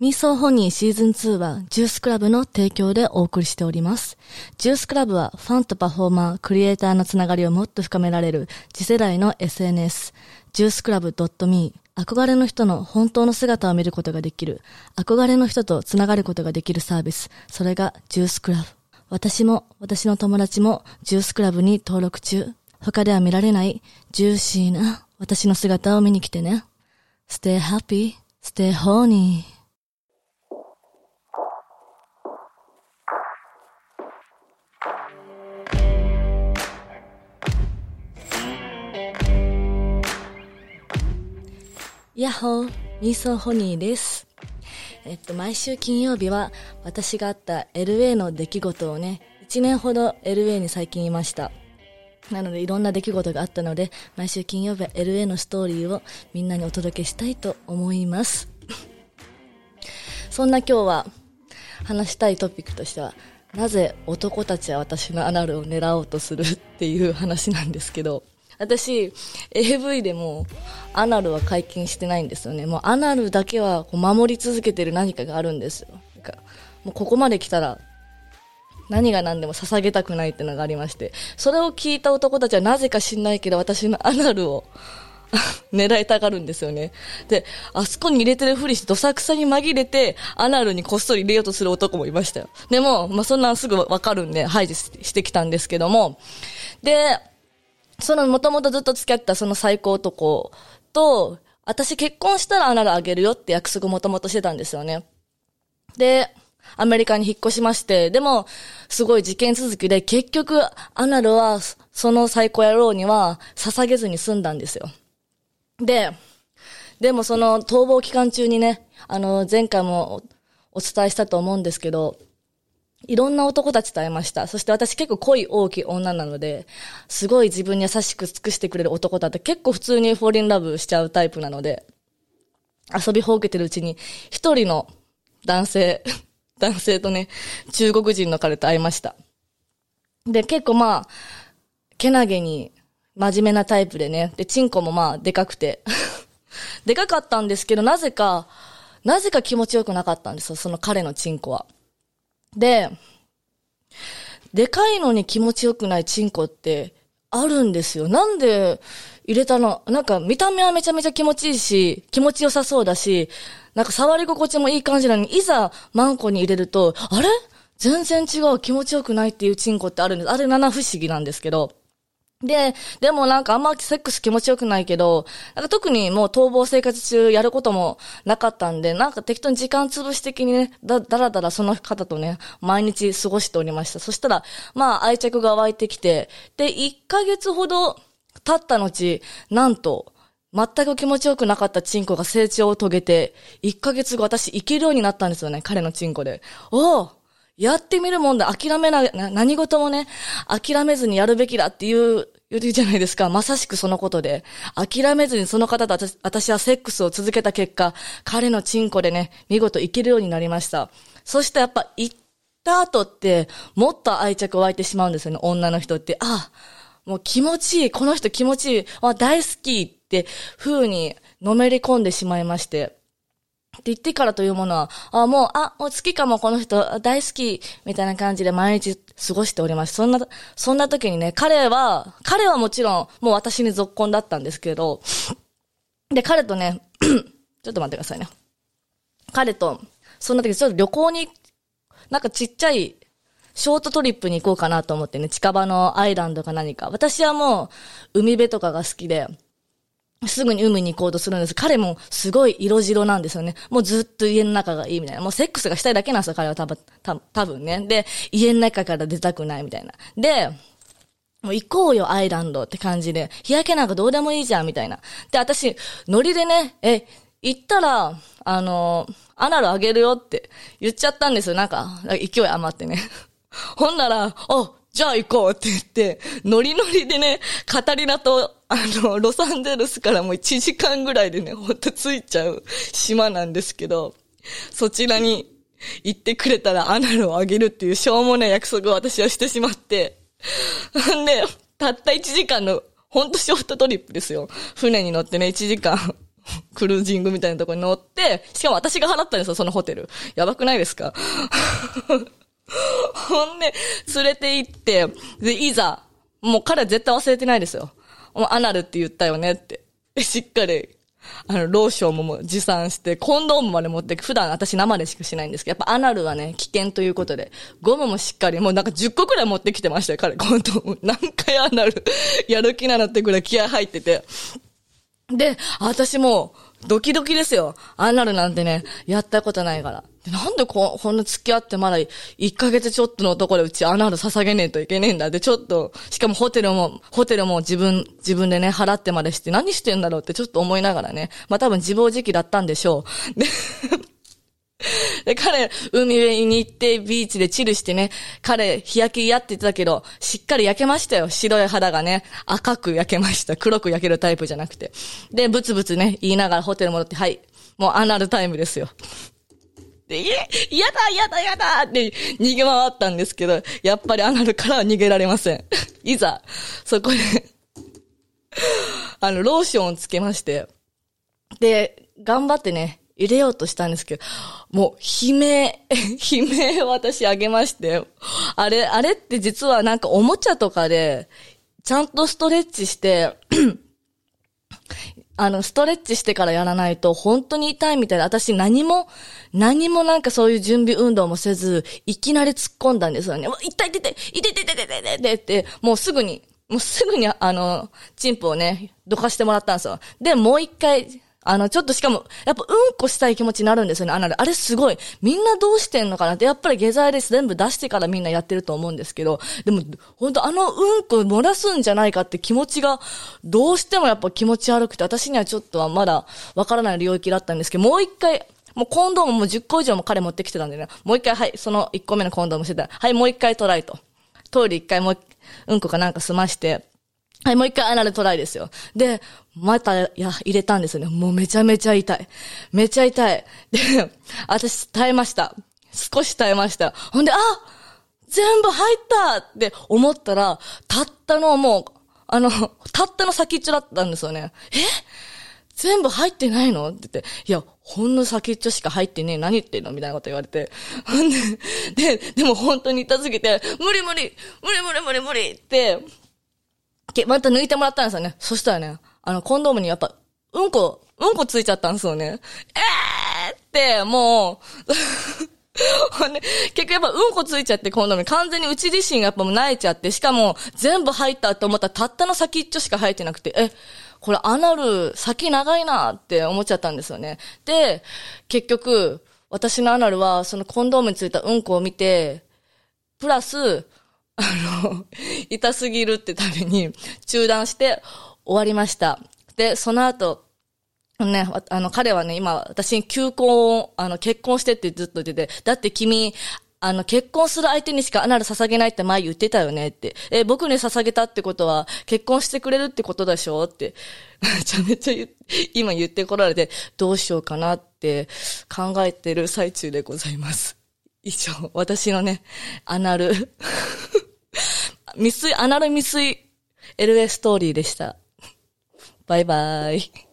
ミーソーホニーシーズン2はジュースクラブの提供でお送りしております。ジュースクラブはファンとパフォーマー、クリエイターのつながりをもっと深められる次世代の SNS、ジュースクラブ .me 憧れの人の本当の姿を見ることができる、憧れの人とつながることができるサービス、それがジュースクラブ。私も私の友達もジュースクラブに登録中。他では見られないジューシーな私の姿を見に来てね。Stay happy, stay horny. ヤッホー、ミーソホニーです。えっと、毎週金曜日は私があった LA の出来事をね、1年ほど LA に最近いました。なのでいろんな出来事があったので、毎週金曜日は LA のストーリーをみんなにお届けしたいと思います。そんな今日は話したいトピックとしては、なぜ男たちは私のアナルを狙おうとするっていう話なんですけど、私、AV でもアナルは解禁してないんですよね。もうアナルだけはこう守り続けてる何かがあるんですよ。なんかもうここまで来たら何が何でも捧げたくないってのがありまして、それを聞いた男たちはなぜか知んないけど私のアナルを 狙いたがるんですよね。で、あそこに入れてるふりしてどさくさに紛れて、アナルにこっそり入れようとする男もいましたよ。でも、まあ、そんなんすぐわかるんで排除してきたんですけども、で、そのもともとずっと付き合ったその最高男と、私結婚したらアナルあげるよって約束もともとしてたんですよね。で、アメリカに引っ越しまして、でも、すごい事件続きで、結局、アナルは、その最高野郎には、捧げずに済んだんですよ。で、でもその逃亡期間中にね、あの、前回もお伝えしたと思うんですけど、いろんな男たちと会いました。そして私結構恋大きい女なので、すごい自分に優しく尽くしてくれる男だって結構普通にフォーリンラブしちゃうタイプなので、遊びほうけてるうちに、一人の男性、男性とね、中国人の彼と会いました。で、結構まあ、けなげに真面目なタイプでね、で、チンコもまあ、でかくて。でかかったんですけど、なぜか、なぜか気持ちよくなかったんですよ、その彼のチンコは。で、でかいのに気持ちよくないチンコってあるんですよ。なんで入れたの？なんか見た目はめちゃめちゃ気持ちいいし、気持ちよさそうだし、なんか触り心地もいい感じなのに、いざマンコに入れると、あれ？全然違う気持ちよくないっていうチンコってあるんです。あれ七不思議なんですけど。で、でもなんかあんまセックス気持ちよくないけど、なんか特にもう逃亡生活中やることもなかったんで、なんか適当に時間潰し的にね、だ、だらだらその方とね、毎日過ごしておりました。そしたら、まあ愛着が湧いてきて、で、1ヶ月ほど経った後、なんと、全く気持ちよくなかったチンコが成長を遂げて、1ヶ月後私行けるようになったんですよね、彼のチンコで。おおやってみるもんだ。諦めな、な何事もね、諦めずにやるべきだっていう、言うじゃないですか。まさしくそのことで。諦めずにその方と私私はセックスを続けた結果、彼のチンコでね、見事いけるようになりました。そしてやっぱ行った後って、もっと愛着湧いてしまうんですよね、女の人って。あ、もう気持ちいい、この人気持ちいい、あ、大好きって風にのめり込んでしまいまして。って言ってからというものは、あ、もう、あ、もう好きかも、この人、大好き、みたいな感じで毎日過ごしております。そんな、そんな時にね、彼は、彼はもちろん、もう私に続婚だったんですけど、で、彼とね、ちょっと待ってくださいね。彼と、そんな時、ちょっと旅行に、なんかちっちゃい、ショートトリップに行こうかなと思ってね、近場のアイランドか何か。私はもう、海辺とかが好きで、すぐに海に行こうとするんです。彼もすごい色白なんですよね。もうずっと家の中がいいみたいな。もうセックスがしたいだけなんですよ、彼は多分、多多分ね。で、家の中から出たくないみたいな。で、もう行こうよ、アイランドって感じで。日焼けなんかどうでもいいじゃん、みたいな。で、私、ノリでね、え、行ったら、あの、アナルあげるよって言っちゃったんですよ。なんか、勢い余ってね。ほんなら、あ、じゃあ行こうって言って、ノリノリでね、カタリナと、あの、ロサンゼルスからもう1時間ぐらいでね、ほんと着いちゃう島なんですけど、そちらに行ってくれたらアナルをあげるっていうしょうもない約束を私はしてしまって、んで、たった1時間の、ほんとショートトリップですよ。船に乗ってね、1時間。クルージングみたいなとこに乗って、しかも私が払ったんですよ、そのホテル。やばくないですか？ほんで、連れて行って、で、いざ、もう彼は絶対忘れてないですよ。もうアナルって言ったよねって。しっかり、あの、ローションもも持参して、コンドームまで持って、普段私生でしかしないんですけど、やっぱアナルはね、危険ということで、ゴムもしっかり、もうなんか10個くらい持ってきてましたよ、彼、コンドーム。何回アナル、やる気なのってくらい気合入ってて。で、私も、ドキドキですよ。アナルなんてね、やったことないから。なんでこ、こんな付き合ってまだ1ヶ月ちょっとのところでうちアナル捧げねえといけねえんだ。って、ちょっと、しかもホテルも、ホテルも自分、自分でね、払ってまでして何してんだろうってちょっと思いながらね。まあ多分自暴自棄だったんでしょう。で で、彼、海辺に行って、ビーチでチルしてね、彼、日焼け嫌って言ってたけど、しっかり焼けましたよ。白い肌がね、赤く焼けました。黒く焼けるタイプじゃなくて。で、ブツブツね、言いながらホテル戻って、はい、もうアナルタイムですよ。で、え嫌だ嫌だ嫌だって逃げ回ったんですけど、やっぱりアナルからは逃げられません。いざ、そこであの、ローションをつけまして、で、頑張ってね、入れようとしたんですけど、もう、悲鳴、悲鳴を私あげまして、あれ、あれって実はなんかおもちゃとかで、ちゃんとストレッチして あの、ストレッチしてからやらないと本当に痛いみたいで、私何も、何もなんかそういう準備運動もせず、いきなり突っ込んだんですよね。痛い痛い痛い痛い痛い痛い痛い痛い痛いって、もうすぐに、もうすぐにあの、チンプをね、どかしてもらったんですよ。で、もう一回、あの、ちょっとしかも、やっぱうんこしたい気持ちになるんですよね、アナル。あれすごい。みんなどうしてんのかなって、やっぱり下剤です全部出してからみんなやってると思うんですけど、でも、本当あのうんこ漏らすんじゃないかって気持ちが、どうしてもやっぱ気持ち悪くて、私にはちょっとはまだわからない領域だったんですけど、もう一回、もうコンドームも10個以上も彼持ってきてたんでね、もう一回、はい、その1個目のコンドームしてたら、はい、もう一回トライと。トイレ一回もう、うんこかなんか済まして、はい、もう一回アナルトライですよ。で、また、いや、入れたんですよね。もうめちゃめちゃ痛い。めちゃ痛い。で、私耐えました。少し耐えました。ほんで、あ全部入ったって思ったら、たったのもう、あの、たったの先っちょだったんですよね。え？全部入ってないの？って言って、いや、ほんの先っちょしか入ってねえ。何言ってんの？みたいなこと言われて。ほんで、で、でも本当に痛すぎて、無理無理無理無理無理無理って、けまた抜いてもらったんですよね。そしたらね、あの、コンドームにやっぱ、うんこ、うんこついちゃったんですよね。えーって、もう、結局やっぱうんこついちゃってコンドームに完全にうち自身やっぱもう泣いちゃって、しかも全部入ったと思ったらたったの先っちょしか入ってなくて、え、これアナル先長いなって思っちゃったんですよね。で、結局、私のアナルはそのコンドームについたうんこを見て、プラス、あの、痛すぎるってために中断して終わりました。で、その後、ね、あの、彼はね、今、私に求婚を、あの、結婚してってずっと言ってて、だって君、あの、結婚する相手にしかアナル捧げないって前言ってたよねって。え、僕に捧げたってことは、結婚してくれるってことでしょって。めちゃめちゃ今言ってこられて、どうしようかなって考えてる最中でございます。以上、私のね、アナル 未遂、アナル未遂 LA ストーリーでした。バイバイ。